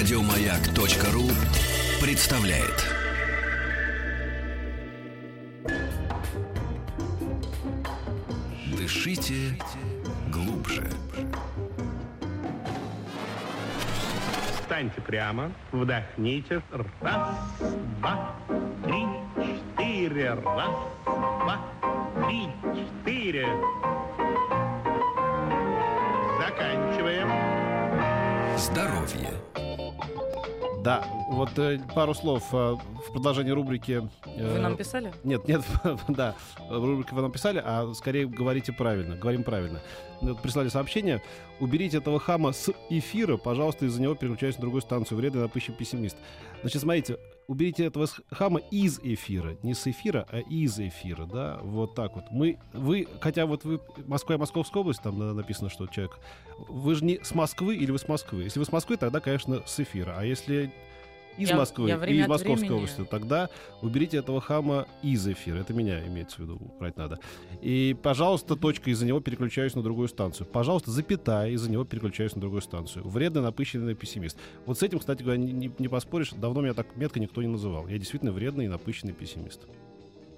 Радиомаяк.ру представляет. Дышите глубже. Встаньте прямо, вдохните. Раз, два, три, четыре. Раз, два, три, четыре. Заканчиваем. Здоровье. Да, вот э, пару слов э, в продолжении рубрики. э, Вы нам писали? Нет, нет, да, в рубрике вы нам писали, а скорее говорите правильно, говорим правильно. Вот Прислали сообщение. Уберите этого хама с эфира, пожалуйста, из-за него переключаюсь на другую станцию. Вредный напыщен пессимист. Значит, смотрите, уберите этого хама из эфира. Не с эфира, а из эфира, да, вот так вот. Мы, вы, хотя вот вы, Москва Московская область, там на- написано, что человек, вы же не с Москвы или вы с Москвы? Если вы с Москвы, тогда, конечно, с эфира. А если из Я- Москвы я и из Московской времени- области, тогда уберите этого хама из эфира. Это меня имеется в виду, брать надо. И, пожалуйста, точка, из-за него переключаюсь на другую станцию. Пожалуйста, запятая, из-за него переключаюсь на другую станцию. Вредный, напыщенный пессимист. Вот с этим, кстати говоря, не, не- не поспоришь. Давно меня так метко никто не называл. Я действительно вредный и напыщенный пессимист.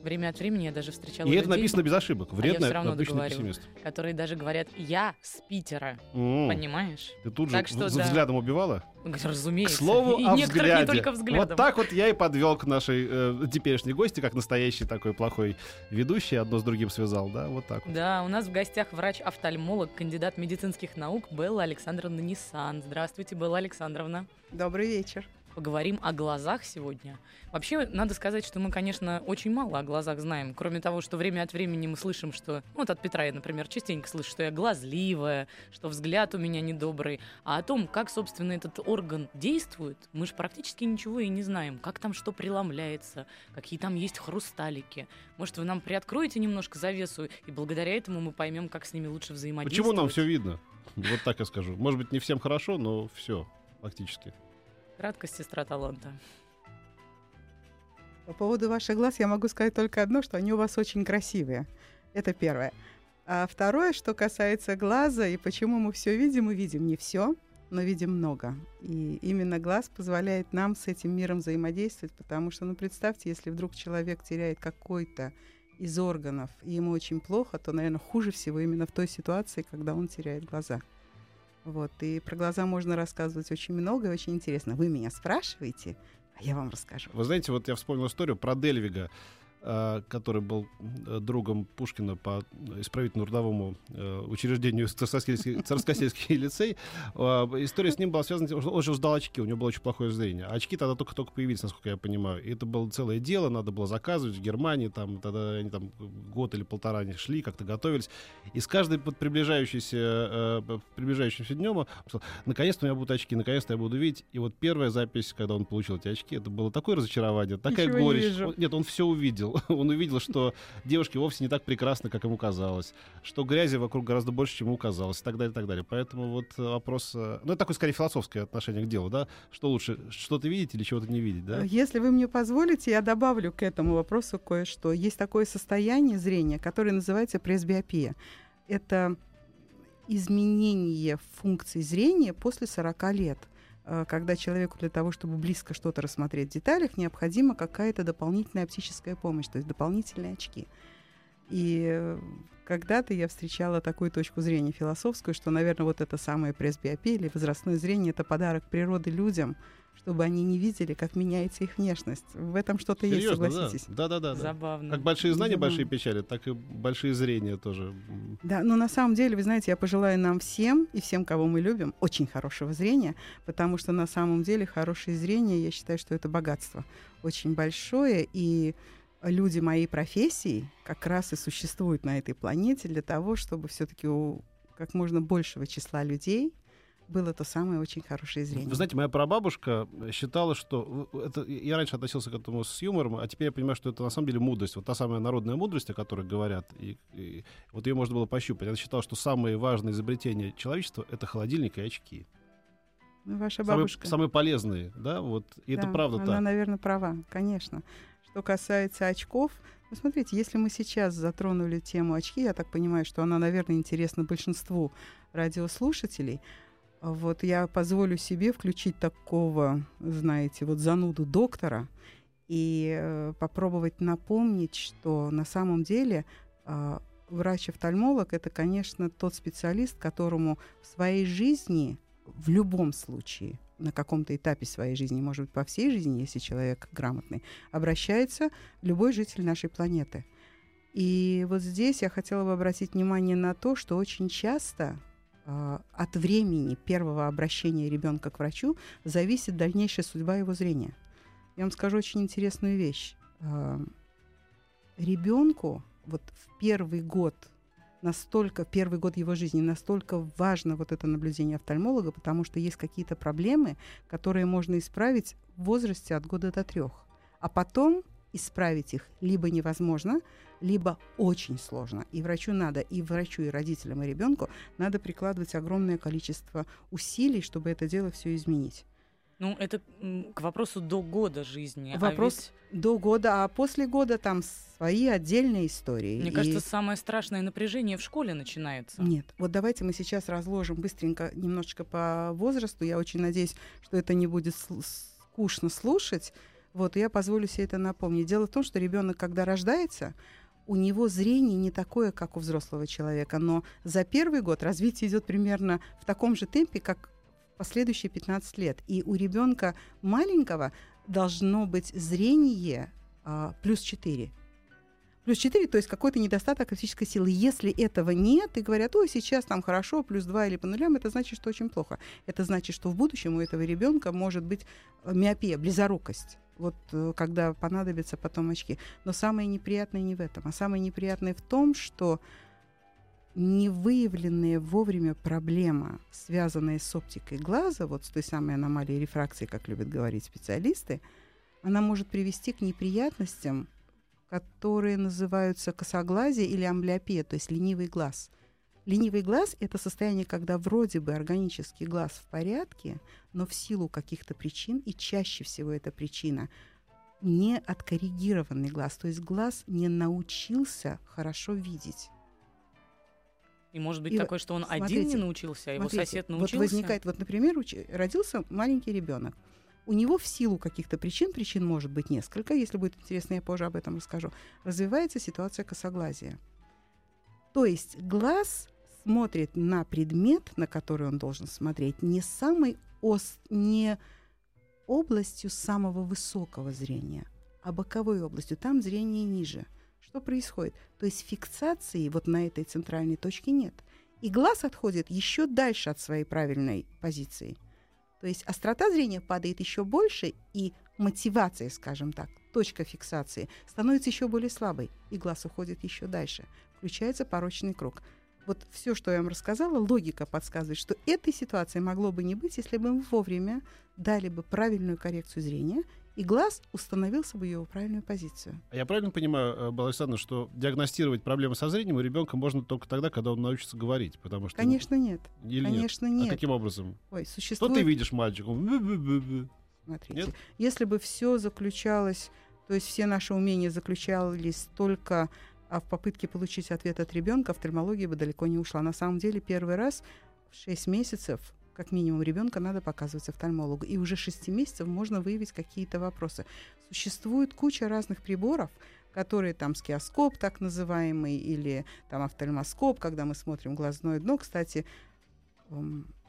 Время от времени я даже встречала И это людей, написано без ошибок. а я равно пессимист. которые даже говорят «я с Питера». М. Понимаешь? Ты тут же Так что в- да. взглядом убивала? Разумеется. К слову И о некоторых взгляде. не только взглядом. Вот так вот я и подвел к нашей э, теперешней гости, как настоящий такой плохой ведущий, одно с другим связал, да, вот так вот. Да, у нас в гостях врач-офтальмолог, кандидат медицинских наук Белла Александровна Нисан. Здравствуйте, Белла Александровна. Добрый вечер. Поговорим о глазах сегодня. Вообще, надо сказать, что мы, конечно, очень мало о глазах знаем. Кроме того, что время от времени мы слышим, что... ну, Вот от Петра я, например, частенько слышу, что я глазливая, что взгляд у меня недобрый. А о том, как, собственно, этот орган действует, мы же практически ничего и не знаем. Как там что преломляется, какие там есть хрусталики. Может, вы нам приоткроете немножко завесу, и благодаря этому мы поймем, как с ними лучше взаимодействовать. Почему нам все видно? Вот так я скажу. Может быть, не всем хорошо, но все, фактически. Краткость сестра таланта. По поводу ваших глаз я могу сказать только одно, что они у вас очень красивые. Это первое. А второе, что касается глаза и почему мы все видим, мы видим не все, но видим много. И именно глаз позволяет нам с этим миром взаимодействовать, потому что, ну, представьте, если вдруг человек теряет какой-то из органов, и ему очень плохо, то, наверное, хуже всего именно в той ситуации, когда он теряет глаза. Вот, и про глаза можно рассказывать очень много и очень интересно. Вы меня спрашиваете, а я вам расскажу. Вы знаете, вот я вспомнил историю про Дельвига, который был э, другом Пушкина по исправительно-трудовому э, учреждению Царскосельский Царскосельский лицей. Э, История с ним была связана с тем, что он же сдал очки, у него было очень плохое зрение. А Очки тогда только-только появились, насколько я понимаю. И это было целое дело, надо было заказывать в Германии, там, тогда они там год или полтора они шли, как-то готовились. И с каждым под приближающимся, э, приближающимся днем он сказал, наконец-то у меня будут очки, наконец-то я буду видеть. И вот первая запись, когда он получил эти очки, это было такое разочарование, такая Ничего не горечь. нет, он все увидел. Он увидел, что девушки вовсе не так прекрасны, как ему казалось, что грязи вокруг гораздо больше, чем ему казалось, и так далее, и так далее. Поэтому вот э, вопрос, э, ну, это такое, скорее, философское отношение к делу, да? Что лучше, что-то видеть или чего-то не видеть, да? Если вы мне позволите, я добавлю к этому вопросу кое-что. Есть такое состояние зрения, которое называется пресбиопия. Это изменение функций зрения после 40 лет Э, когда человеку для того, чтобы близко что-то рассмотреть в деталях, необходима какая-то дополнительная оптическая помощь, то есть дополнительные очки. И э, когда-то я встречала такую точку зрения философскую, что, наверное, вот это самое пресбиопия или возрастное зрение — это подарок природы людям, чтобы они не видели, как меняется их внешность. В этом что-то есть, согласитесь. Да, да, да. да. Забавно. Как большие знания, Забавно. большие печали, так и большие зрения тоже. Да, но на самом деле, вы знаете, я пожелаю нам всем и всем, кого мы любим, очень хорошего зрения, потому что на самом деле хорошее зрение, я считаю, что это богатство очень большое, и люди моей профессии как раз и существуют на этой планете для того, чтобы все-таки у как можно большего числа людей было то самое очень хорошее зрение. Вы знаете, моя прабабушка считала, что э, это, я раньше относился к этому с юмором, а теперь я понимаю, что это на самом деле мудрость. Вот та самая народная мудрость, о которой говорят, и, и вот ее можно было пощупать. Она считала, что самые важные изобретения человечества — это холодильник и очки. Ну, Ваша Самые, бабушка. самые полезные, да, вот. И это Да, правда Она, так. наверное, права, конечно. Что касается очков, ну, смотрите, если мы сейчас затронули тему очки, я так понимаю, что она, наверное, интересна большинству радиослушателей. Вот я позволю себе включить такого, знаете, вот зануду доктора и э, попробовать напомнить, что на самом деле э, врач-офтальмолог это, конечно, тот специалист, которому в своей жизни в любом случае на каком-то этапе своей жизни, может быть, по всей жизни, если человек грамотный, обращается любой житель нашей планеты. И вот здесь я хотела бы обратить внимание на то, что очень часто от времени первого обращения ребенка к врачу зависит дальнейшая судьба его зрения. Я вам скажу очень интересную вещь. Э, ребенку вот в первый год настолько, первый год его жизни, настолько важно вот это наблюдение офтальмолога, потому что есть какие-то проблемы, которые можно исправить в возрасте от года до трех. А потом исправить их либо невозможно, либо очень сложно. И врачу надо, и врачу, и родителям, и ребенку надо прикладывать огромное количество усилий, чтобы это дело все изменить. Ну, это к вопросу до года жизни. А Вопрос а ведь... до года, а после года там свои отдельные истории. Мне и... кажется, самое страшное напряжение в школе начинается. Нет. Вот давайте мы сейчас разложим быстренько немножечко по возрасту. Я очень надеюсь, что это не будет скучно слушать. Вот, я позволю себе это напомнить. Дело в том, что ребенок, когда рождается, у него зрение не такое, как у взрослого человека, но за первый год развитие идет примерно в таком же темпе, как последующие 15 лет. И у ребенка маленького должно быть зрение а, плюс 4. Плюс 4, то есть какой-то недостаток оптической силы. Если этого нет, и говорят, ой, сейчас там хорошо, плюс 2 или по нулям, это значит, что очень плохо. Это значит, что в будущем у этого ребенка может быть э, миопия, близорукость вот э, когда понадобятся потом очки. Но самое неприятное не в этом, а самое неприятное в том, что невыявленная вовремя проблема, связанная с оптикой глаза, вот с той самой аномалией рефракции, как любят говорить специалисты, она может привести к неприятностям, которые называются косоглазие или амблиопия, то есть ленивый глаз. Ленивый глаз – это состояние, когда вроде бы органический глаз в порядке, но в силу каких-то причин, и чаще всего эта причина – не откоррегированный глаз, то есть глаз не научился хорошо видеть. И может быть и такое, что он смотрите, один не научился, а его смотрите, сосед научился. Вот возникает, вот, например, родился маленький ребенок. У него в силу каких-то причин, причин может быть несколько, если будет интересно, я позже об этом расскажу, развивается ситуация косоглазия. То есть глаз смотрит на предмет, на который он должен смотреть, не самой ос, не областью самого высокого зрения, а боковой областью. Там зрение ниже – что происходит? То есть фиксации вот на этой центральной точке нет. И глаз отходит еще дальше от своей правильной позиции. То есть острота зрения падает еще больше, и мотивация, скажем так, точка фиксации становится еще более слабой, и глаз уходит еще дальше. Включается порочный круг. Вот все, что я вам рассказала, логика подсказывает, что этой ситуации могло бы не быть, если бы мы вовремя дали бы правильную коррекцию зрения и глаз установился бы его правильную позицию. А я правильно понимаю, э, Александр, что диагностировать проблемы со зрением у ребенка можно только тогда, когда он научится говорить, потому что... Конечно, нет. Или Конечно, нет. нет. А каким образом? Ой, существует... Что ты видишь мальчиком? Смотрите, нет? если бы все заключалось, то есть все наши умения заключались только а в попытке получить ответ от ребенка, офтальмология бы далеко не ушла. На самом деле, первый раз в 6 месяцев как минимум ребенка надо показывать офтальмологу. И уже 6 месяцев можно выявить какие-то вопросы. Существует куча разных приборов, которые там скиоскоп так называемый или там офтальмоскоп, когда мы смотрим глазное дно. Кстати,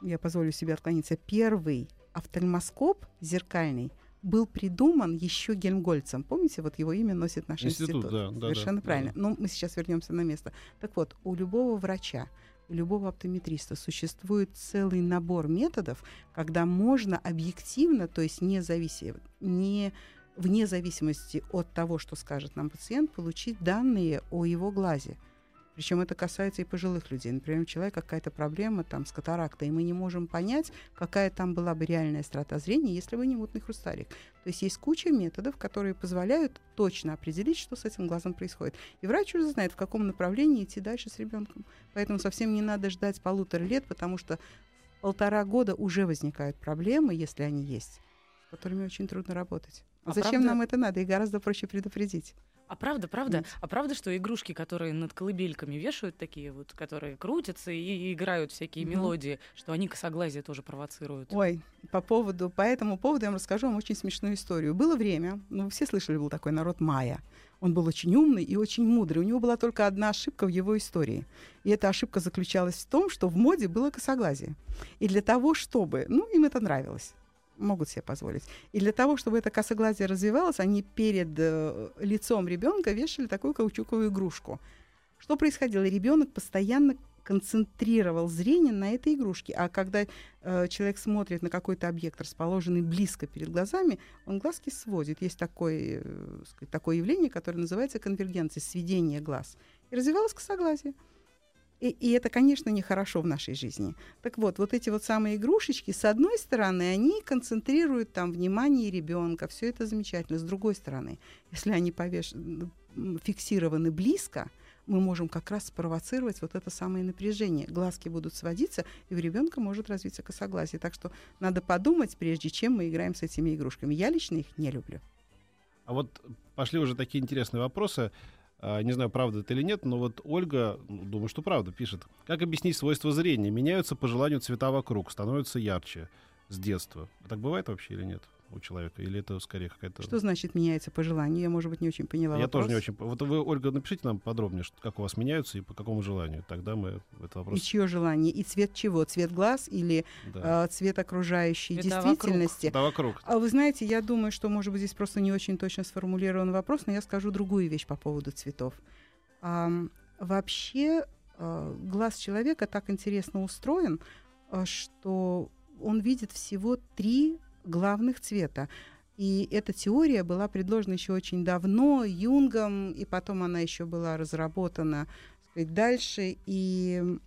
я позволю себе отклониться. Первый офтальмоскоп зеркальный был придуман еще Гельмгольцем. Помните, вот его имя носит наш институт. институт. Да, Совершенно да, правильно. Да. Но мы сейчас вернемся на место. Так вот, у любого врача у любого оптометриста существует целый набор методов, когда можно объективно, то есть не, зависи, не вне зависимости от того, что скажет нам пациент, получить данные о его глазе. Причем это касается и пожилых людей. Например, у человека какая-то проблема там, с катарактой, и мы не можем понять, какая там была бы реальная страта зрения, если бы не мутный хрусталик. То есть есть куча методов, которые позволяют точно определить, что с этим глазом происходит. И врач уже знает, в каком направлении идти дальше с ребенком. Поэтому совсем не надо ждать полутора лет, потому что в полтора года уже возникают проблемы, если они есть, с которыми очень трудно работать. А, а зачем правда... нам это надо? И гораздо проще предупредить. А правда, правда? Нет. А правда, что игрушки, которые над колыбельками вешают, такие вот, которые крутятся и играют всякие Мгм. мелодии, что они косоглазие тоже провоцируют? Ой, по поводу, по этому поводу я вам расскажу вам очень смешную историю. Было время, ну, все слышали, был такой народ Майя. Он был очень умный и очень мудрый. У него была только одна ошибка в его истории. И эта ошибка заключалась в том, что в моде было косоглазие. И для того, чтобы... Ну, им это нравилось могут себе позволить. И для того, чтобы это косоглазие развивалось, они перед э, лицом ребенка вешали такую каучуковую игрушку. Что происходило? Ребенок постоянно концентрировал зрение на этой игрушке. А когда э, человек смотрит на какой-то объект, расположенный близко перед глазами, он глазки сводит. Есть такое, э, сказать, такое явление, которое называется конвергенцией, сведение глаз. И развивалось косоглазие. И, и это, конечно, нехорошо в нашей жизни. Так вот, вот эти вот самые игрушечки, с одной стороны, они концентрируют там внимание ребенка, все это замечательно. С другой стороны, если они повеш... фиксированы близко, мы можем как раз спровоцировать вот это самое напряжение. Глазки будут сводиться, и у ребенка может развиться косоглазие. Так что надо подумать, прежде чем мы играем с этими игрушками. Я лично их не люблю. А вот пошли уже такие интересные вопросы. А, Не знаю, правда это или нет, но вот Ольга, ну, думаю, что правда, пишет. Как объяснить свойства зрения? Меняются по желанию цвета вокруг, становятся ярче с детства. Так бывает вообще или нет у человека? Или это скорее какая-то... Что значит меняется по желанию? Я, может быть, не очень поняла Я вопрос. тоже не очень... Вот вы, Ольга, напишите нам подробнее, как у вас меняются и по какому желанию. Тогда мы этот И вопрос... чье желание? И цвет чего? Цвет глаз или Да. э, цвет окружающей Цвета вокруг. действительности? Да, вокруг. А вы знаете, я думаю, что, может быть, здесь просто не очень точно сформулирован вопрос, но я скажу другую вещь по поводу цветов. Ам, вообще э, глаз человека так интересно устроен, э, что он видит всего три главных цвета. И эта теория была предложена еще очень давно Юнгом, и потом она еще была разработана сказать, дальше. И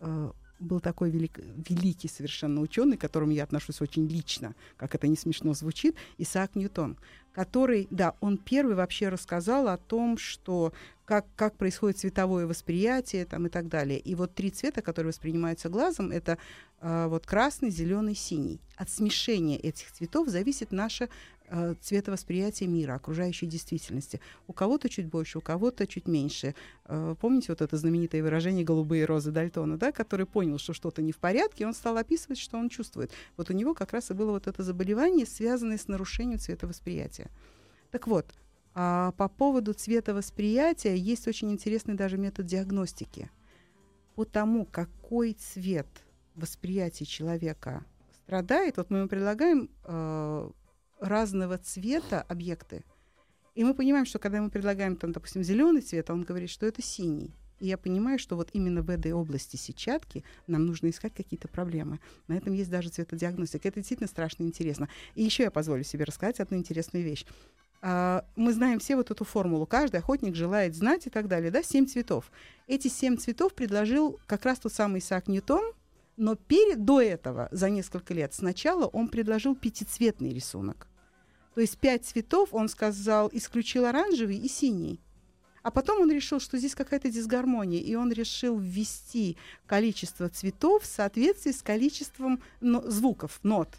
э, был такой велик- великий совершенно ученый, к которому я отношусь очень лично, как это не смешно звучит, Исаак Ньютон, который, да, он первый вообще рассказал о том, что как, как происходит цветовое восприятие там, и так далее. И вот три цвета, которые воспринимаются глазом, это э, вот красный, зеленый, синий. От смешения этих цветов зависит наше э, цветовосприятие мира, окружающей действительности. У кого-то чуть больше, у кого-то чуть меньше. Э, помните вот это знаменитое выражение «голубые розы Дальтона», да, который понял, что что-то не в порядке, и он стал описывать, что он чувствует. Вот у него как раз и было вот это заболевание, связанное с нарушением цветовосприятия. Так вот, а по поводу цветовосприятия есть очень интересный даже метод диагностики. По тому, какой цвет восприятия человека страдает, вот мы ему предлагаем э, разного цвета объекты. И мы понимаем, что когда мы предлагаем, там, допустим, зеленый цвет, а он говорит, что это синий. И я понимаю, что вот именно в этой области сетчатки нам нужно искать какие-то проблемы. На этом есть даже цветодиагностика. Это действительно страшно интересно. И еще я позволю себе рассказать одну интересную вещь. А, мы знаем все вот эту формулу. Каждый охотник желает знать и так далее. Да, семь цветов. Эти семь цветов предложил как раз тот самый Исаак Ньютон, но перед, до этого, за несколько лет, сначала он предложил пятицветный рисунок. То есть пять цветов, он сказал, исключил оранжевый и синий. А потом он решил, что здесь какая-то дисгармония, и он решил ввести количество цветов в соответствии с количеством но- звуков, нот.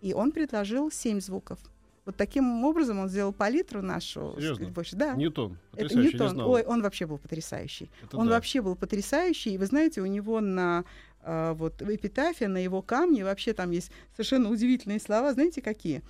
И он предложил семь звуков. Вот таким образом он сделал палитру нашу. Серьезно? больше. Да. Ньютон. Это Потрясающе, не Ньютон. знал. Ой, он вообще был потрясающий. Это он да. вообще был потрясающий. И вы знаете, у него на а, вот эпитафе, на его камне вообще там есть совершенно удивительные слова. Знаете, какие?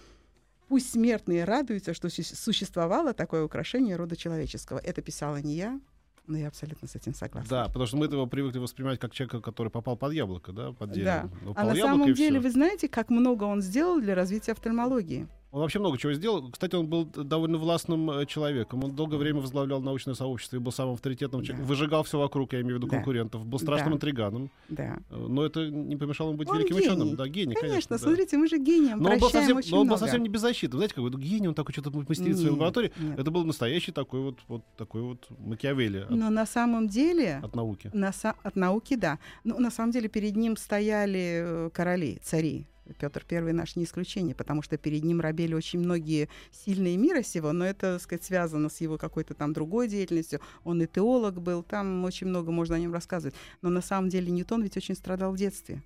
Пусть смертные радуются, что су- существовало такое украшение рода человеческого. Это писала не я, но я абсолютно с этим согласна. Да, потому что мы этого привыкли воспринимать как человека, который попал под яблоко, да, под дерево. Да. Ну, А на самом деле, всё. вы знаете, как много он сделал для развития офтальмологии? Он вообще много чего сделал. Кстати, он был довольно властным э, человеком. Он долгое время возглавлял научное сообщество и был самым авторитетным. человеком. Да. Выжигал все вокруг, я имею в виду Да. конкурентов. Был страшным Да. интриганом. Да. Э, Но это не помешало ему быть Он великим гений. ученым. Да, гений, конечно. Конечно, да. смотрите, мы же гением Но он, был совсем, но он был много. совсем не беззащитный. Знаете, какой ну, гений, он такой что-то мастерит в своей лаборатории. нет. Это был настоящий такой вот, вот такой вот Макиавелли от, Но на самом деле от науки. На от науки, да. Но на самом деле перед ним стояли э, короли, цари. Петр I наш не исключение, потому что перед ним рабели очень многие сильные мира сего, но это, так сказать, связано с его какой-то там другой деятельностью. Он и теолог был, там очень много можно о нем рассказывать. Но на самом деле Ньютон ведь очень страдал в детстве.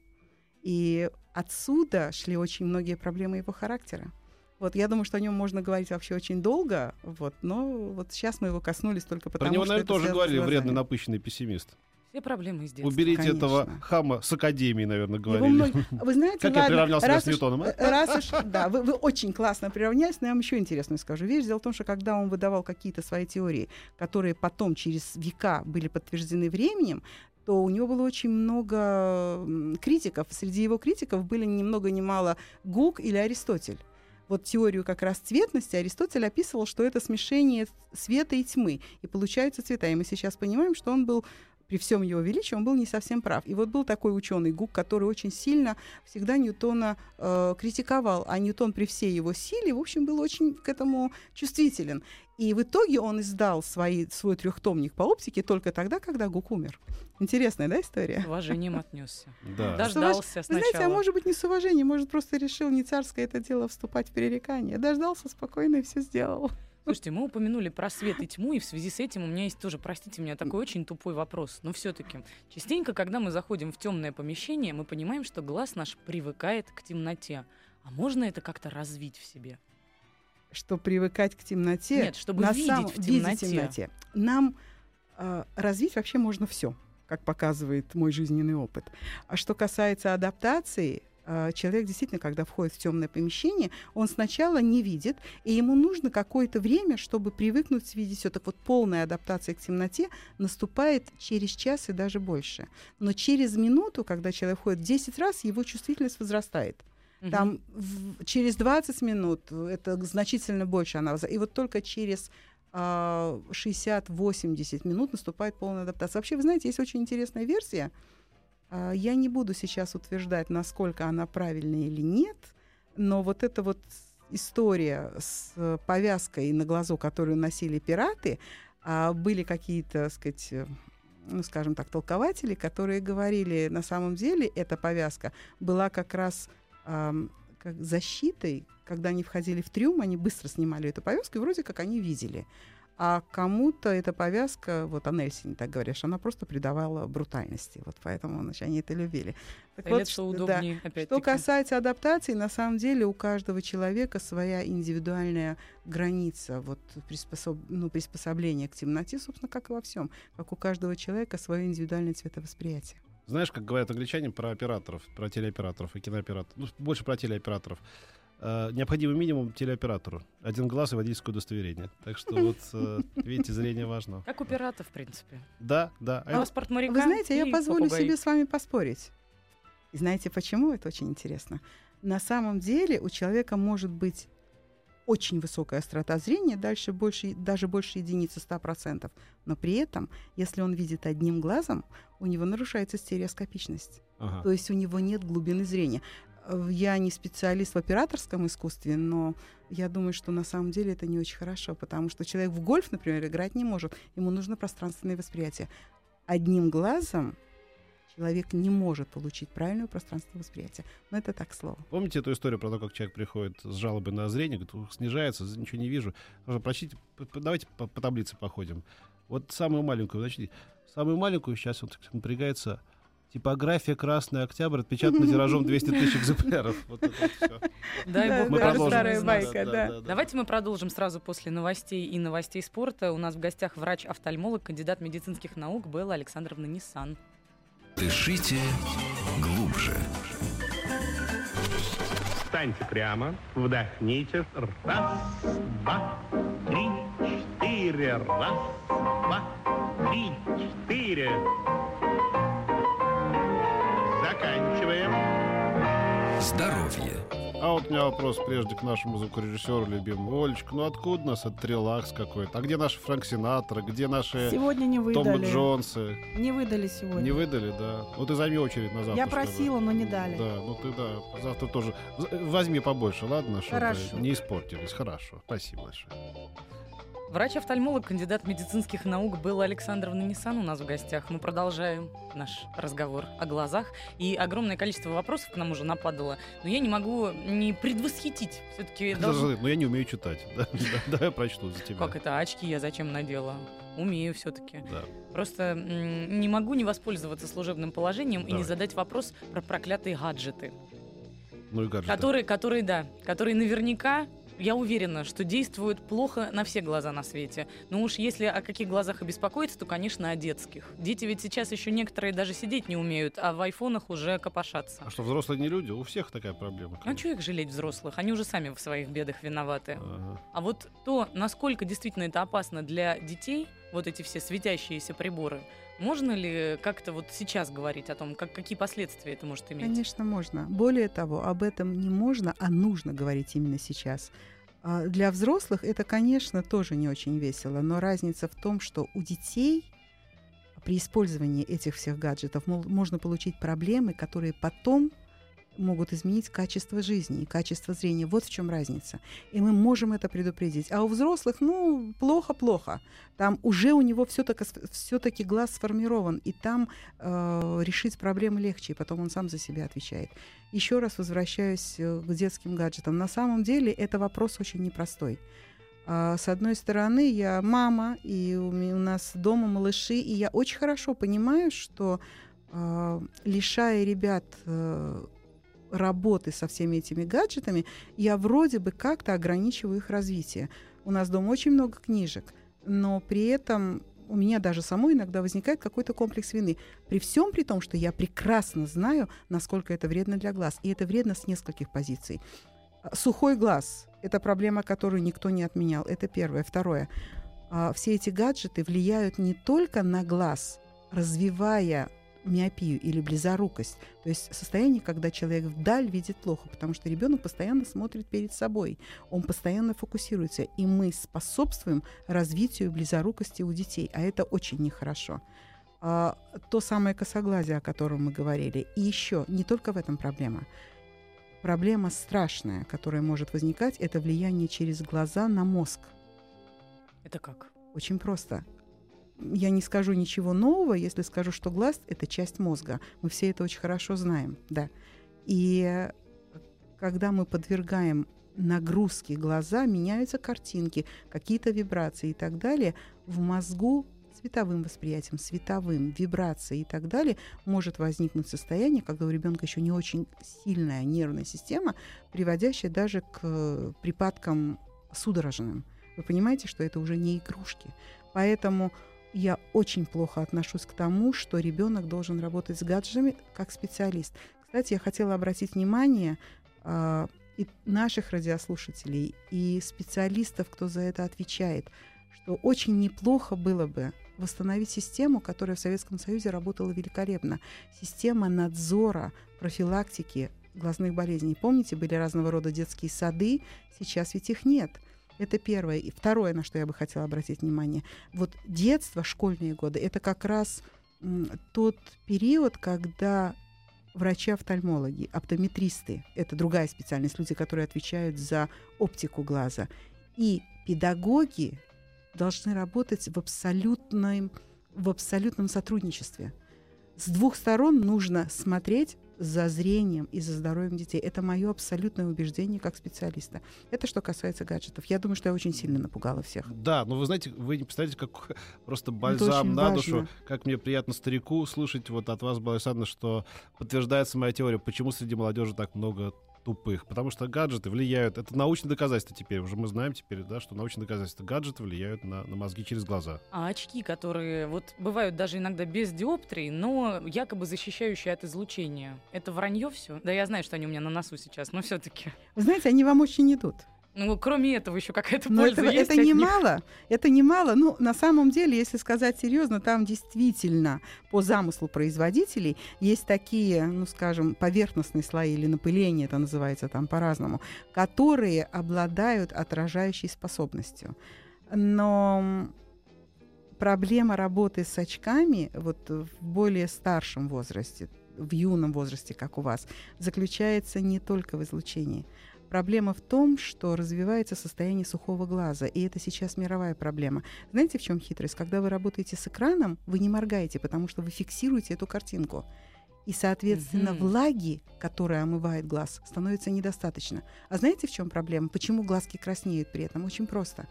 И отсюда шли очень многие проблемы его характера. Вот, я думаю, что о нем можно говорить вообще очень долго, вот, но вот сейчас мы его коснулись только потому, Про него, что наверное, тоже говорили вредный, напыщенный пессимист. Все проблемы из детства. Уберите конечно. этого хама с академии, наверное, Его говорили. многие- Вы знаете, Как я ладно, приравнял себя раз с уж- Ньютоном, а? э, Раз уж, да, вы, вы очень классно приравнялись, но я вам еще интересную скажу вещь. Дело в том, что когда он выдавал какие-то свои теории, которые потом через века были подтверждены временем, то у него было очень много критиков. Среди его критиков были ни много ни мало Гук или Аристотель. Вот теорию как раз цветности Аристотель описывал, что это смешение света и тьмы, и получаются цвета. И мы сейчас понимаем, что он был при всем его величии, он был не совсем прав. И вот был такой ученый Гук, который очень сильно всегда Ньютона э, критиковал, а Ньютон при всей его силе, в общем, был очень к этому чувствителен. И в итоге он издал свои, свой трехтомник по оптике только тогда, когда Гук умер. Интересная, да, история? С уважением отнесся. Да. Дождался Вы знаете, а сначала. может быть, не с уважением, может, просто решил не царское это дело вступать в пререкание. Дождался спокойно и все сделал. Слушайте, мы упомянули про свет и тьму, и в связи с этим у меня есть тоже, простите меня, такой очень тупой вопрос. Но все-таки, частенько, когда мы заходим в темное помещение, мы понимаем, что глаз наш привыкает к темноте. А можно это как-то развить в себе? Что привыкать к темноте. Нет, чтобы на видеть самом- в видеть темноте. темноте. Нам э, развить вообще можно все, как показывает мой жизненный опыт. А что касается адаптации, человек действительно, когда входит в темное помещение, он сначала не видит, и ему нужно какое-то время, чтобы привыкнуть видеть все. Так вот, полная адаптация к темноте наступает через час и даже больше. Но через минуту, когда человек входит в 10 раз, его чувствительность возрастает. Там в- через 20 минут это значительно больше она. И вот только через а, 60-80 минут наступает полная адаптация. Вообще, вы знаете, есть очень интересная версия. А, Я не буду сейчас утверждать, насколько она правильная или нет, но вот эта вот история с э, повязкой на глазу, которую носили пираты, а, были какие-то, сказать, э, ну, скажем так, толкователи, которые говорили, на самом деле эта повязка была как раз ам, как защитой, когда они входили в трюм, они быстро снимали эту повязку, и вроде как они видели. А кому-то эта повязка, вот о Нельсине так говоришь, она просто придавала брутальности. Вот поэтому значит, они это любили. Так вот, Стрелять что- да. удобнее, Что опять-таки. касается адаптации, на самом деле у каждого человека своя индивидуальная граница вот, приспособ... ну, приспособления к темноте, собственно, как и во всем. Как у каждого человека свое индивидуальное цветовосприятие. Знаешь, как говорят англичане про операторов, про телеоператоров и кинооператоров, ну, больше про телеоператоров. Э, необходимый минимум телеоператору. Один глаз и водительское удостоверение. Так что вот, э, видите, зрение важно. Как у пирата, в принципе. Да, да. А Паспорт моряка Вы знаете, я позволю попугай. себе с вами поспорить. И знаете почему? Это очень интересно. На самом деле у человека может быть очень высокая острота зрения, дальше больше, даже больше единицы 100%. Но при этом, если он видит одним глазом, у него нарушается стереоскопичность. Ага. То есть у него нет глубины зрения. Я не специалист в операторском искусстве, но я думаю, что на самом деле это не очень хорошо, потому что человек в гольф, например, играть не может. Ему нужно пространственное восприятие. Одним глазом человек не может получить правильное пространственное восприятие. Но это так слово. Помните эту историю про то, как человек приходит с жалобой на зрение, говорит, «Ух, снижается, ничего не вижу. Прочтите, давайте по, по таблице походим. Вот самую маленькую, значит, самую маленькую, сейчас вот напрягается, типография «Красный Октябрь» отпечатана тиражом 200 тысяч экземпляров. Вот это вот. Дай Да, бог, Мы продолжим. старая байка, да. Давайте мы продолжим сразу после новостей и новостей спорта. У нас в гостях врач-офтальмолог, кандидат медицинских наук Белла Александровна Ниссан. Дышите глубже. Встаньте прямо, вдохните. Раз, два, три, четыре. Раз, два, три, четыре. Заканчиваем. Здоровье. А вот у меня вопрос прежде к нашему звукорежиссеру любимому. Олечка, ну откуда у нас этот релакс какой-то? А где наши Фрэнк Синатра? Где наши Сегодня не Томы выдали. Джонсы? Не выдали сегодня. Не выдали, да? Ну ты займи очередь на завтра. Я просила, но не дали. Да, ну ты да, завтра тоже. Возьми побольше, ладно? Чтобы Хорошо. не испортились. Хорошо. Спасибо большое. Врач-офтальмолог, кандидат медицинских наук Белла Александровна Ниссан у нас в гостях. Мы продолжаем наш разговор о глазах. И огромное количество вопросов к нам уже нападало. Но я не могу не предвосхитить. Все-таки Подожди, но я не умею читать. Да, Давай я прочту за тебя. Как это? Очки я зачем надела? Умею все-таки. Да. Просто не могу не воспользоваться служебным положением и не Давай. задать вопрос про проклятые гаджеты. Ну и гаджеты. Которые, которые, да, которые наверняка я уверена, что действует плохо на все глаза на свете. Но уж если о каких глазах и беспокоиться, то, конечно, о детских. Дети ведь сейчас еще некоторые даже сидеть не умеют, а в айфонах уже копошатся. А что, взрослые не люди? У всех такая проблема. А что их жалеть взрослых? Они уже сами в своих бедах виноваты. Ага. А вот то, насколько действительно это опасно для детей, вот эти все светящиеся приборы, можно ли как-то вот сейчас говорить о том, как, какие последствия это может иметь? Конечно, можно. Более того, об этом не можно, а нужно говорить именно сейчас. А Для взрослых это, конечно, тоже не очень весело, но разница в том, что у детей при использовании этих всех гаджетов можно получить проблемы, которые потом могут изменить качество жизни и качество зрения. Вот в чем разница. И мы можем это предупредить. А у взрослых, ну, плохо-плохо. Там уже у него все-таки, все-таки глаз сформирован, и там э, решить проблемы легче, и потом он сам за себя отвечает. Еще раз возвращаюсь э, к детским гаджетам. На самом деле это вопрос очень непростой. А, С одной стороны, я мама, и у нас дома малыши, и я очень хорошо понимаю, что а, лишая ребят э, работы со всеми этими гаджетами, я вроде бы как-то ограничиваю их развитие. У нас дома очень много книжек, но при этом у меня даже самой иногда возникает какой-то комплекс вины. При всем при том, что я прекрасно знаю, насколько это вредно для глаз. И это вредно с нескольких позиций. А, Сухой глаз – это проблема, которую никто не отменял. Это первое. Второе. а, Все эти гаджеты влияют не только на глаз, развивая миопию или близорукость, то есть состояние, когда человек вдаль видит плохо, потому что ребенок постоянно смотрит перед собой, он постоянно фокусируется, и мы способствуем развитию близорукости у детей, а это очень нехорошо. А, то самое косоглазие, о котором мы говорили, и еще не только в этом проблема. Проблема страшная, которая может возникать, это влияние через глаза на мозг. Это как? Очень просто. Я не скажу ничего нового, если скажу, что глаз — это часть мозга. Мы все это очень хорошо знаем, да. И когда мы подвергаем нагрузке глаза, меняются картинки, какие-то вибрации и так далее, в мозгу световым восприятием, световым, вибрацией и так далее, может возникнуть состояние, когда у ребенка еще не очень сильная нервная система, приводящая даже к припадкам судорожным. Вы понимаете, что это уже не игрушки. Поэтому я очень плохо отношусь к тому, что ребенок должен работать с гаджетами как специалист. Кстати, я хотела обратить внимание а, и наших радиослушателей, и специалистов, кто за это отвечает, что очень неплохо было бы восстановить систему, которая в Советском Союзе работала великолепно. Система надзора, профилактики глазных болезней. Помните, были разного рода детские сады, сейчас ведь их нет. Это первое. И второе, на что я бы хотела обратить внимание. Вот детство, школьные годы, это как раз тот период, когда врачи-офтальмологи, оптометристы, это другая специальность, люди, которые отвечают за оптику глаза, и педагоги должны работать в абсолютном, в абсолютном сотрудничестве. С двух сторон нужно смотреть за зрением и за здоровьем детей. Это мое абсолютное убеждение как специалиста. Это что касается гаджетов. Я думаю, что я очень сильно напугала всех. Да, но вы знаете, вы не представляете, как просто бальзам на важно. душу, как мне приятно старику слушать вот от вас, Александровна, что подтверждается моя теория, почему среди молодежи так много тупых. Потому что гаджеты влияют, это научное доказательство теперь, уже мы знаем теперь, да, что научное доказательство, гаджеты влияют на, на мозги через глаза. А очки, которые вот бывают даже иногда без диоптрий, но якобы защищающие от излучения. Это вранье все? Да я знаю, что они у меня на носу сейчас, но все-таки. Вы знаете, они вам очень идут. Ну, кроме этого, еще какая-то Но польза это, есть это немало. Это немало. Ну, на самом деле, если сказать серьезно, там действительно по замыслу производителей есть такие, ну, скажем, поверхностные слои или напыление, это называется там по-разному, которые обладают отражающей способностью. Но проблема работы с очками вот в более старшем возрасте, в юном возрасте, как у вас, заключается не только в излучении. Проблема в том, что развивается состояние сухого глаза, и это сейчас мировая проблема. Знаете, в чем хитрость? Когда вы работаете с экраном, вы не моргаете, потому что вы фиксируете эту картинку. И, соответственно, Мгм. влаги, которая омывает глаз, становится недостаточно. А знаете, в чем проблема? Почему глазки краснеют при этом? Очень просто.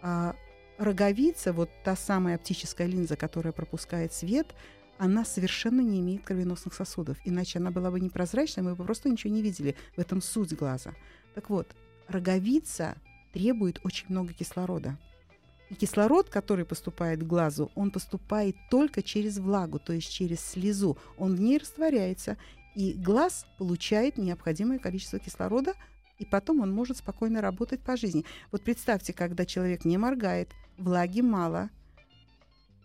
А, роговица, вот та самая оптическая линза, которая пропускает свет, она совершенно не имеет кровеносных сосудов. Иначе она была бы непрозрачной, мы бы просто ничего не видели. В этом суть глаза. Так вот, роговица требует очень много кислорода. И кислород, который поступает к глазу, он поступает только через влагу, то есть через слезу. Он в ней растворяется, и глаз получает необходимое количество кислорода, и потом он может спокойно работать по жизни. Вот представьте, когда человек не моргает, влаги мало,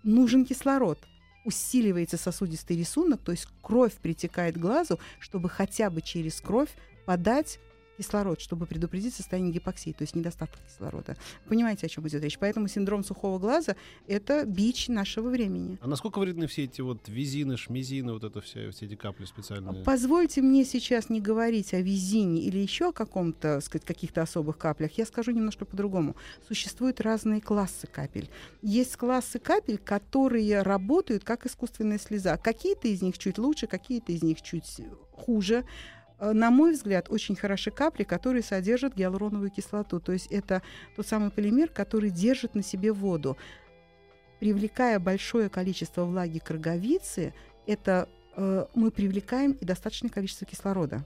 нужен кислород, усиливается сосудистый рисунок, то есть кровь притекает к глазу, чтобы хотя бы через кровь подать кислород, чтобы предупредить состояние гипоксии, то есть недостаток кислорода. Понимаете, о чем идет речь? Поэтому синдром сухого глаза — это бич нашего времени. А насколько вредны все эти вот визины, шмизины, вот это все, все эти капли специальные? Позвольте мне сейчас не говорить о визине или еще о каком-то, сказать, каких-то особых каплях. Я скажу немножко по-другому. Существуют разные классы капель. Есть классы капель, которые работают как искусственная слеза. Какие-то из них чуть лучше, какие-то из них чуть хуже. Э, на мой взгляд, очень хороши капли, которые содержат гиалуроновую кислоту. То есть это тот самый полимер, который держит на себе воду. Привлекая большое количество влаги к роговице, это э, мы привлекаем и достаточное количество кислорода.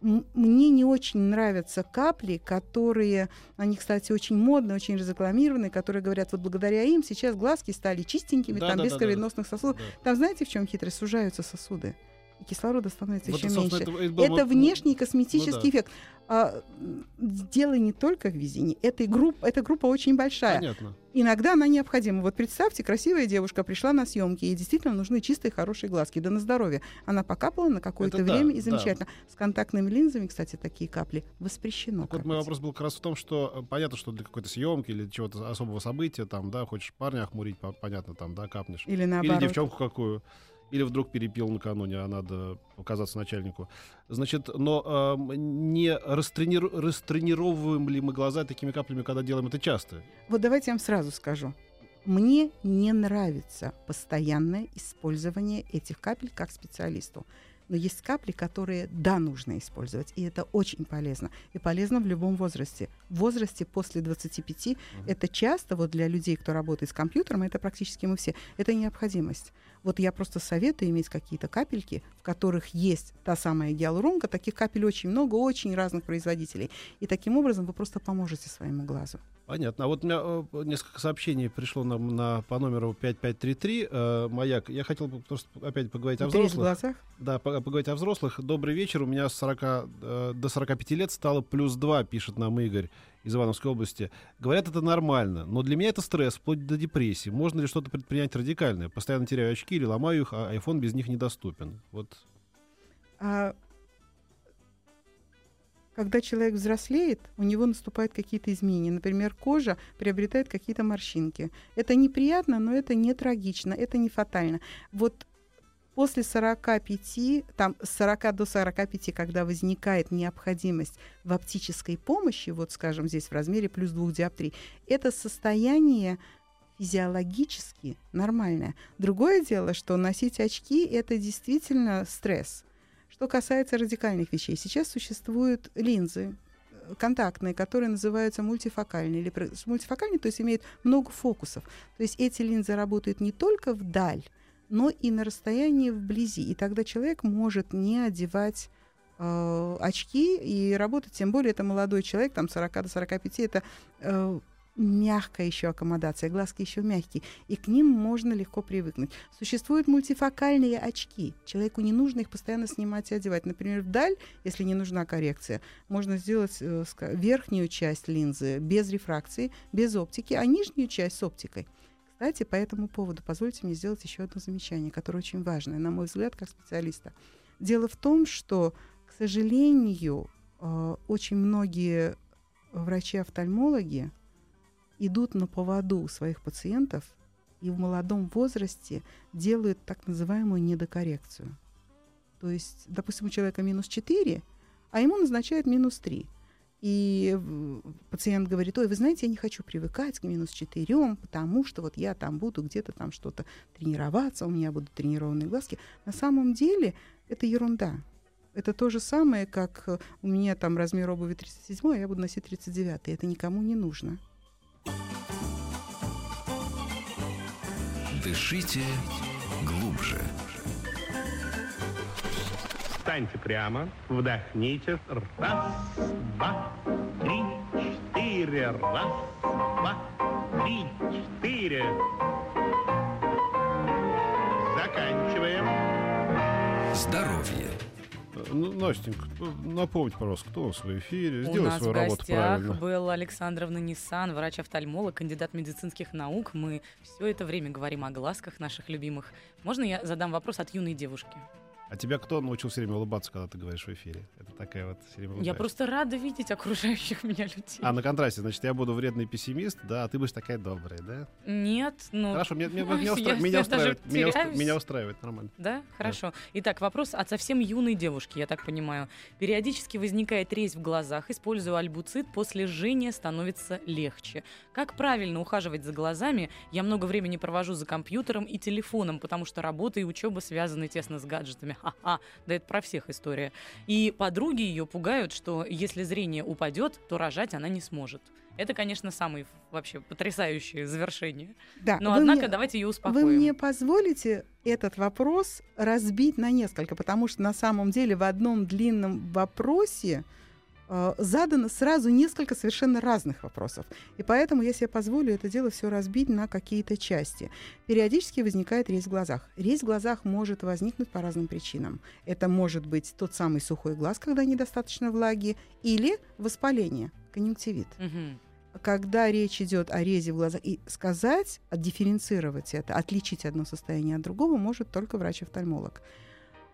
Мне не очень нравятся капли, которые, они, кстати, очень модные, очень разрекламированные, которые говорят, вот благодаря им сейчас глазки стали чистенькими, Да, там да, без да, да, кровеносных сосудов. Да. Там знаете, в чем хитрость? Сужаются сосуды. И кислорода становится Вот, еще меньше. это- это Это вот, внешний косметический ну да. эффект. А, дело не только в везении. Эта группа, эта группа очень большая. Понятно. Иногда она необходима. Вот представьте, красивая девушка пришла на съемки, ей действительно нужны чистые, хорошие глазки. Да на здоровье. Она покапала на какое-то Это да, время, и да. замечательно. С контактными линзами, кстати, такие капли воспрещено. Так вот мой вопрос был как раз в том, что э, понятно, что для какой-то съемки или чего-то особого события, там, да, хочешь парня охмурить, по- понятно, там, да, капнешь. Или наоборот. Или девчонку какую. Или вдруг перепил накануне, а надо показаться начальнику. Значит, но эм, не растрениру- растренировываем ли мы глаза такими каплями, когда делаем это часто? Вот давайте я вам сразу скажу. Мне не нравится постоянное использование этих капель как специалисту. Но есть капли, которые, да, нужно использовать, и это очень полезно. И полезно в любом возрасте. В возрасте после 25 это часто, вот для людей, кто работает с компьютером, это практически мы все, это необходимость. Вот я просто советую иметь какие-то капельки, в которых есть та самая гиалуронка. Таких капель очень много, очень разных производителей. И таким образом вы просто поможете своему глазу. Понятно. А вот у меня э, несколько сообщений пришло нам на, по номеру 5533. Э, маяк. Я хотел бы просто опять поговорить о Утереть в взрослых. глазах. Да, по- поговорить о взрослых. Добрый вечер. У меня с 40, э, до 45 лет стало плюс 2, пишет нам Игорь из Ивановской области. Говорят, это нормально, но для меня это стресс, вплоть до депрессии. Можно ли что-то предпринять радикальное? Постоянно теряю очки или ломаю их, а iPhone без них недоступен. Вот А когда человек взрослеет, у него наступают какие-то изменения. Например, кожа приобретает какие-то морщинки. Это неприятно, но это не трагично, это не фатально. Вот после 45, там, с 40 до 45, когда возникает необходимость в оптической помощи, вот, скажем, здесь в размере плюс 2 диоптрий, это состояние физиологически нормальное. Другое дело, что носить очки — это действительно стресс. Что касается радикальных вещей, сейчас существуют линзы э, контактные, которые называются мультифокальные. Или мультифокальные, то есть имеют много фокусов. То есть эти линзы работают не только вдаль, но и на расстоянии вблизи. И тогда человек может не одевать э, очки и работать, тем более это молодой человек, там 40 до 45, это э, мягкая еще аккомодация, глазки еще мягкие, и к ним можно легко привыкнуть. Существуют мультифокальные очки. Человеку не нужно их постоянно снимать и одевать. Например, вдаль, если не нужна коррекция, можно сделать э, верхнюю часть линзы без рефракции, без оптики, а нижнюю часть с оптикой. Кстати, по этому поводу позвольте мне сделать еще одно замечание, которое очень важное, на мой взгляд, как специалиста. Дело в том, что, к сожалению, э, очень многие врачи-офтальмологи идут на поводу своих пациентов и в молодом возрасте делают так называемую недокоррекцию. То есть, допустим, у человека минус 4, а ему назначают минус 3. И пациент говорит, ой, вы знаете, я не хочу привыкать к минус 4, потому что вот я там буду где-то там что-то тренироваться, у меня будут тренированные глазки. На самом деле это ерунда. Это то же самое, как э, у меня там размер обуви 37, а я буду носить 39. Это никому не нужно. Дышите глубже. Встаньте прямо, вдохните. Раз, два, три, четыре. Раз, два, три, четыре. Заканчиваем. Здоровье. Ну, Настенька, ну, напомните, пожалуйста, кто у нас в эфире. У Сделай нас свою в работу гостях правильно. была Александровна Ниссан, врач-офтальмолог, кандидат медицинских наук. Мы все это время говорим о глазках наших любимых. Можно я задам вопрос от юной девушки? А тебя кто научил все время улыбаться, когда ты говоришь в эфире? Это такая вот все время Я просто рада видеть окружающих меня людей. А, на контрасте, значит, я буду вредный пессимист, да, а ты будешь такая добрая, да? Нет, ну... Хорошо, меня, меня, меня, устра- я- меня я устраивает, меня, устра- меня устраивает, нормально. Да, хорошо. Итак, вопрос от совсем юной девушки, я так понимаю. Периодически возникает резь в глазах. Используя альбуцит, после жжения становится легче. Как правильно ухаживать за глазами? Я много времени провожу за компьютером и телефоном, потому что работа и учеба связаны тесно с гаджетами. Ха-ха, да это про всех история. И подруги ее пугают, что если зрение упадет, то рожать она не сможет. Это, конечно, самое вообще потрясающее завершение. Да, Но, вы однако, мне- давайте ее Вы успокоим. мне позволите этот вопрос разбить на несколько, потому что на самом деле в одном длинном вопросе задано сразу несколько совершенно разных вопросов. И поэтому я себе позволю это дело все разбить на какие-то части. Периодически возникает резь в глазах. Резь в глазах может возникнуть по разным причинам. Это может быть тот самый сухой глаз, когда недостаточно влаги, или воспаление, конъюнктивит когда речь идет о резе в глазах, и сказать, дифференцировать это, отличить одно состояние от другого может только врач-офтальмолог.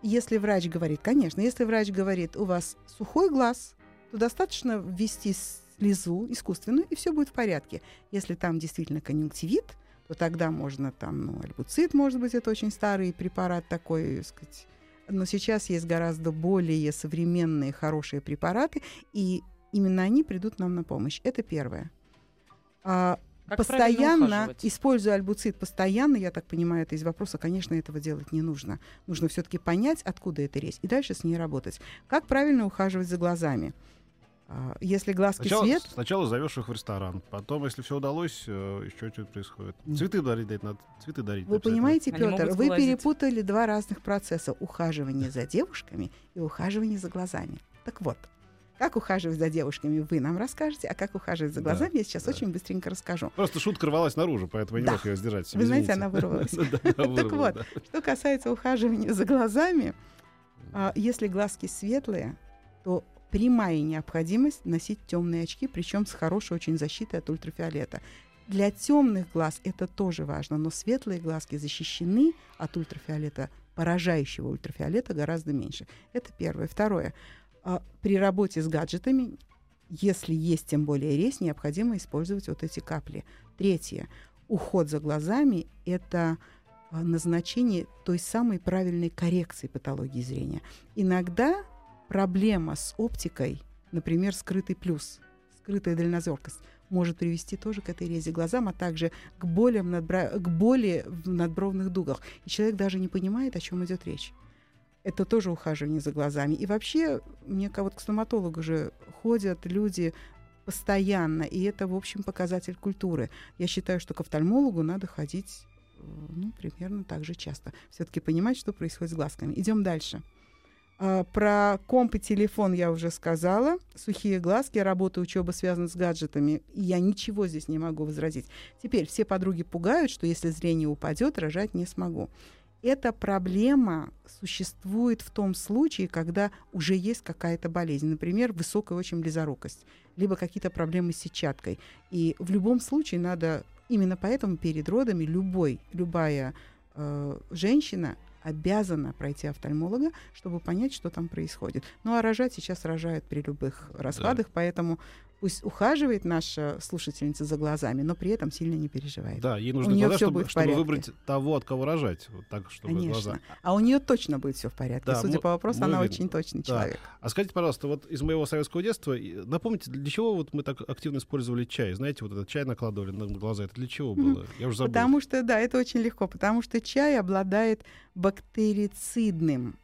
Если врач говорит, конечно, если врач говорит, у вас сухой глаз, то достаточно ввести слезу искусственную, и все будет в порядке. Если там действительно конъюнктивит, то тогда можно там, ну, альбуцит, может быть, это очень старый препарат такой, так сказать. Но сейчас есть гораздо более современные, хорошие препараты, и именно они придут нам на помощь. Это первое. А, постоянно, используя альбуцит постоянно, я так понимаю, это из вопроса, конечно, этого делать не нужно. Нужно все-таки понять, откуда это речь, и дальше с ней работать. Как правильно ухаживать за глазами? А, Если глазки Сначала, свет, сначала зовешь их в ресторан, потом, если все удалось, э, еще что-то происходит. Цветы дарить, дать надо, цветы дарить. вы понимаете, Они Петр, вы сглазить. перепутали два разных процесса: ухаживание за девушками и ухаживание за глазами. Так вот. Как ухаживать за девушками, вы нам расскажете, а как ухаживать за Да, глазами, я сейчас да. очень быстренько расскажу. Просто шутка рвалась наружу, поэтому я не Да. мог ее сдержать. себе, Вы знаете, она вырвалась. Да, да, Так вот, да. Что касается ухаживания за глазами, а, если глазки светлые, то прямая необходимость носить темные очки, причем с хорошей очень защитой от ультрафиолета. Для темных глаз это тоже важно, но светлые глазки защищены от ультрафиолета, поражающего ультрафиолета гораздо меньше. Это первое. Второе. А, При работе с гаджетами, если есть тем более резь, необходимо использовать вот эти капли. Третье. Уход за глазами – это а, назначение той самой правильной коррекции патологии зрения. Иногда проблема с оптикой, например, скрытый плюс, скрытая дальнозоркость, может привести тоже к этой резе глазам, а также к болям надбра- к боли в надбровных дугах. И человек даже не понимает, о чем идет речь. Это тоже ухаживание за глазами. И вообще, мне вот к стоматологу же ходят люди постоянно, и это, в общем, показатель культуры. Я считаю, что к офтальмологу надо ходить э, ну, примерно так же часто. Все-таки понимать, что происходит с глазками. Идем дальше. А, Про комп и телефон я уже сказала. Сухие глазки, работа, учеба связана с гаджетами. И я ничего здесь не могу возразить. Теперь все подруги пугают, что если зрение упадет, рожать не смогу. Эта проблема существует в том случае, когда уже есть какая-то болезнь, например, высокая очень близорукость, либо какие-то проблемы с сетчаткой. И в любом случае надо, именно поэтому перед родами любой, любая э, женщина обязана пройти офтальмолога, чтобы понять, что там происходит. Ну а рожать сейчас рожают при любых раскладах, поэтому пусть ухаживает наша слушательница за глазами, но при этом сильно не переживает. Да, ей У нужны неё глаза, чтобы, чтобы выбрать того, от кого рожать. Вот так, чтобы Конечно. глаза. А у нее точно будет все в порядке. Да, Судя мы- по вопросу, мы она уверены. очень точный Да. человек. А скажите, пожалуйста, вот из моего советского детства, напомните, для чего вот мы так активно использовали чай? Знаете, вот этот чай накладывали на глаза, это для чего было? Я уже забыл. Потому что, да, это очень легко, потому что чай обладает бактерицидным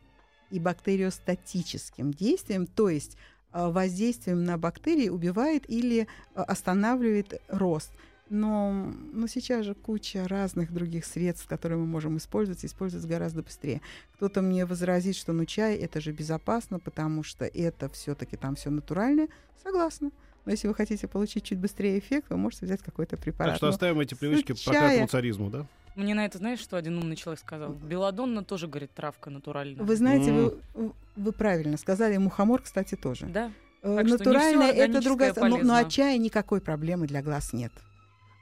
и бактериостатическим действием, то есть воздействием на бактерии убивает или э, останавливает рост. Но, но сейчас же куча разных других средств, которые мы можем использовать, использовать гораздо быстрее. Кто-то мне возразит, что ну чай это же безопасно, потому что это все-таки там все натуральное. Согласна. Но если вы хотите получить чуть быстрее эффект, вы можете взять какой-то препарат. Так что оставим эти привычки проклятому чая- царизму, да? Мне на это, знаешь, что один умный человек сказал? Белладонна тоже, говорит, травка натуральная. Вы знаете, вы, вы правильно сказали, мухомор, кстати, тоже. Да? Э, Так всё это другая... Но, но от чая никакой проблемы для глаз нет.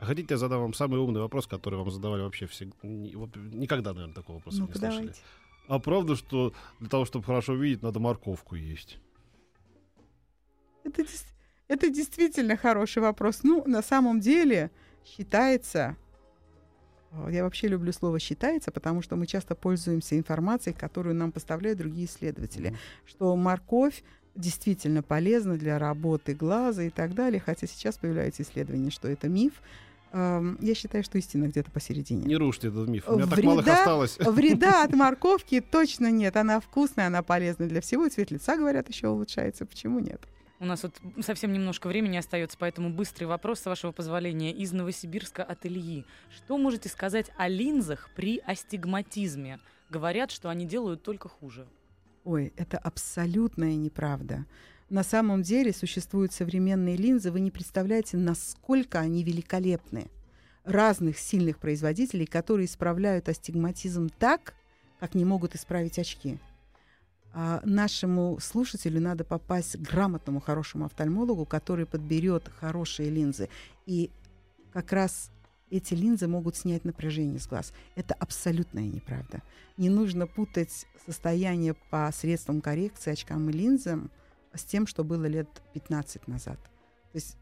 А хотите, я задам вам самый умный вопрос, который вам задавали вообще всегда? Никогда, наверное, такого вопроса Ну-ка, не слышали. давайте. А правда, что для того, чтобы хорошо видеть, надо морковку есть? Это, это действительно хороший вопрос. Ну, на самом деле считается, я вообще люблю слово считается, потому что мы часто пользуемся информацией, которую нам поставляют другие исследователи, Мгм. что морковь действительно полезна для работы глаза и так далее, хотя сейчас появляются исследования, что это миф. Я считаю, что истина где-то посередине. Не рушьте этот миф. У меня так мало Вреда- осталось. Вреда от морковки точно нет. Она вкусная, она полезна для всего. Цвет лица, говорят, еще улучшается. Почему нет? У нас вот совсем немножко времени остается, поэтому быстрый вопрос, с вашего позволения, из Новосибирска от Ильи. Что можете сказать о линзах при астигматизме? Говорят, что они делают только хуже. Ой, это абсолютная неправда. На самом деле существуют современные линзы, вы не представляете, насколько они великолепны. Разных сильных производителей, которые исправляют астигматизм так, как не могут исправить очки. А нашему слушателю надо попасть к грамотному, хорошему офтальмологу, который подберет хорошие линзы. И как раз эти линзы могут снять напряжение с глаз. Это абсолютная неправда. Не нужно путать состояние по средствам коррекции очкам и линзам с тем, что было лет 15 назад. То есть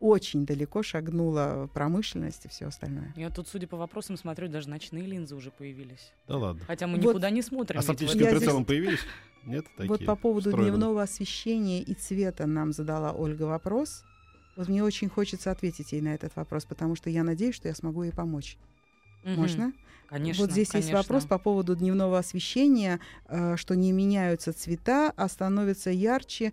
очень далеко шагнула промышленность и все остальное. Я тут, судя по вопросам, смотрю, даже ночные линзы уже появились. Да ладно. Хотя мы Вот. никуда не смотрим. А с оптическим прицелом появились? Нет? Такие, вот по поводу встроенные. дневного освещения и цвета нам задала Ольга вопрос. Вот мне очень хочется ответить ей на этот вопрос, потому что я надеюсь, что я смогу ей помочь. Мгм. Можно? Конечно. вот здесь есть конечно. вопрос по поводу дневного освещения, э, что не меняются цвета, а становятся ярче.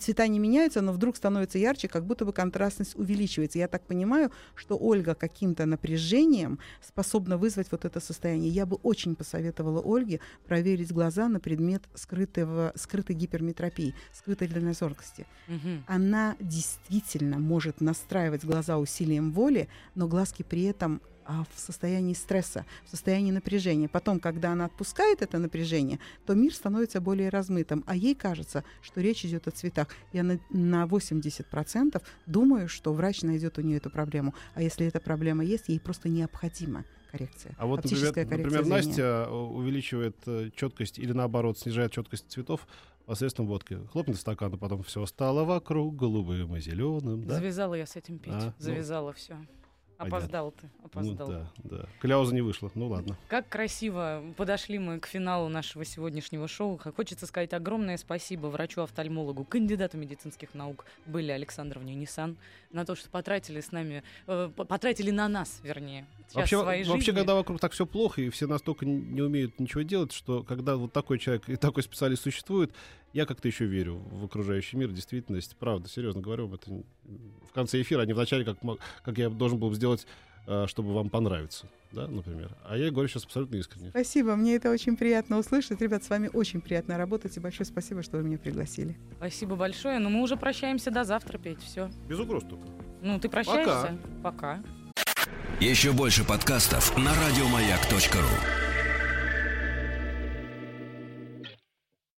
Цвета не меняются, но вдруг становятся ярче, как будто бы контрастность увеличивается. Я так понимаю, что Ольга каким-то напряжением способна вызвать вот это состояние. Я бы очень посоветовала Ольге проверить глаза на предмет скрытого, скрытой гиперметропии, скрытой дальнозоркости. Мгм. Она действительно может настраивать глаза усилием воли, но глазки при этом в состоянии стресса, в состоянии напряжения. Потом, когда она отпускает это напряжение, то мир становится более размытым, а ей кажется, что речь идет о цветах. Я на, на 80% думаю, что врач найдет у нее эту проблему. А если эта проблема есть, ей просто необходима коррекция. А вот, например, например, коррекция зрения. Настя э, увеличивает четкость или наоборот снижает четкость цветов посредством водки. Хлопнет стакан, а потом все стало вокруг голубым и зеленым. Да? Завязала я с этим петь. А, ну. Завязала Понятно. Опоздал ты, Ну, опоздал. да, да. Кляуза не вышла. Ну ладно. Как красиво подошли мы к финалу нашего сегодняшнего шоу. Хочется сказать огромное спасибо врачу-офтальмологу, кандидату медицинских наук Были Александровне Нисан, на то, что потратили с нами, э, потратили на нас, вернее, Вообще, своей вообще, жизни. когда вокруг так все плохо, и все настолько не умеют ничего делать, что когда вот такой человек и такой специалист существует, я как-то еще верю в окружающий мир, действительность. Правда, серьезно говорю, это в конце эфира, а не в начале, как, как я должен был сделать, э, чтобы вам понравиться, да, например. А я говорю сейчас абсолютно искренне. Спасибо, мне это очень приятно услышать. Ребят, с вами очень приятно работать, и большое спасибо, что вы меня пригласили. Спасибо большое. Но мы уже прощаемся до завтра, Петь. Все. Без угроз только. Ну, ты прощаешься? Пока. Еще больше подкастов на радиомаяк.ру.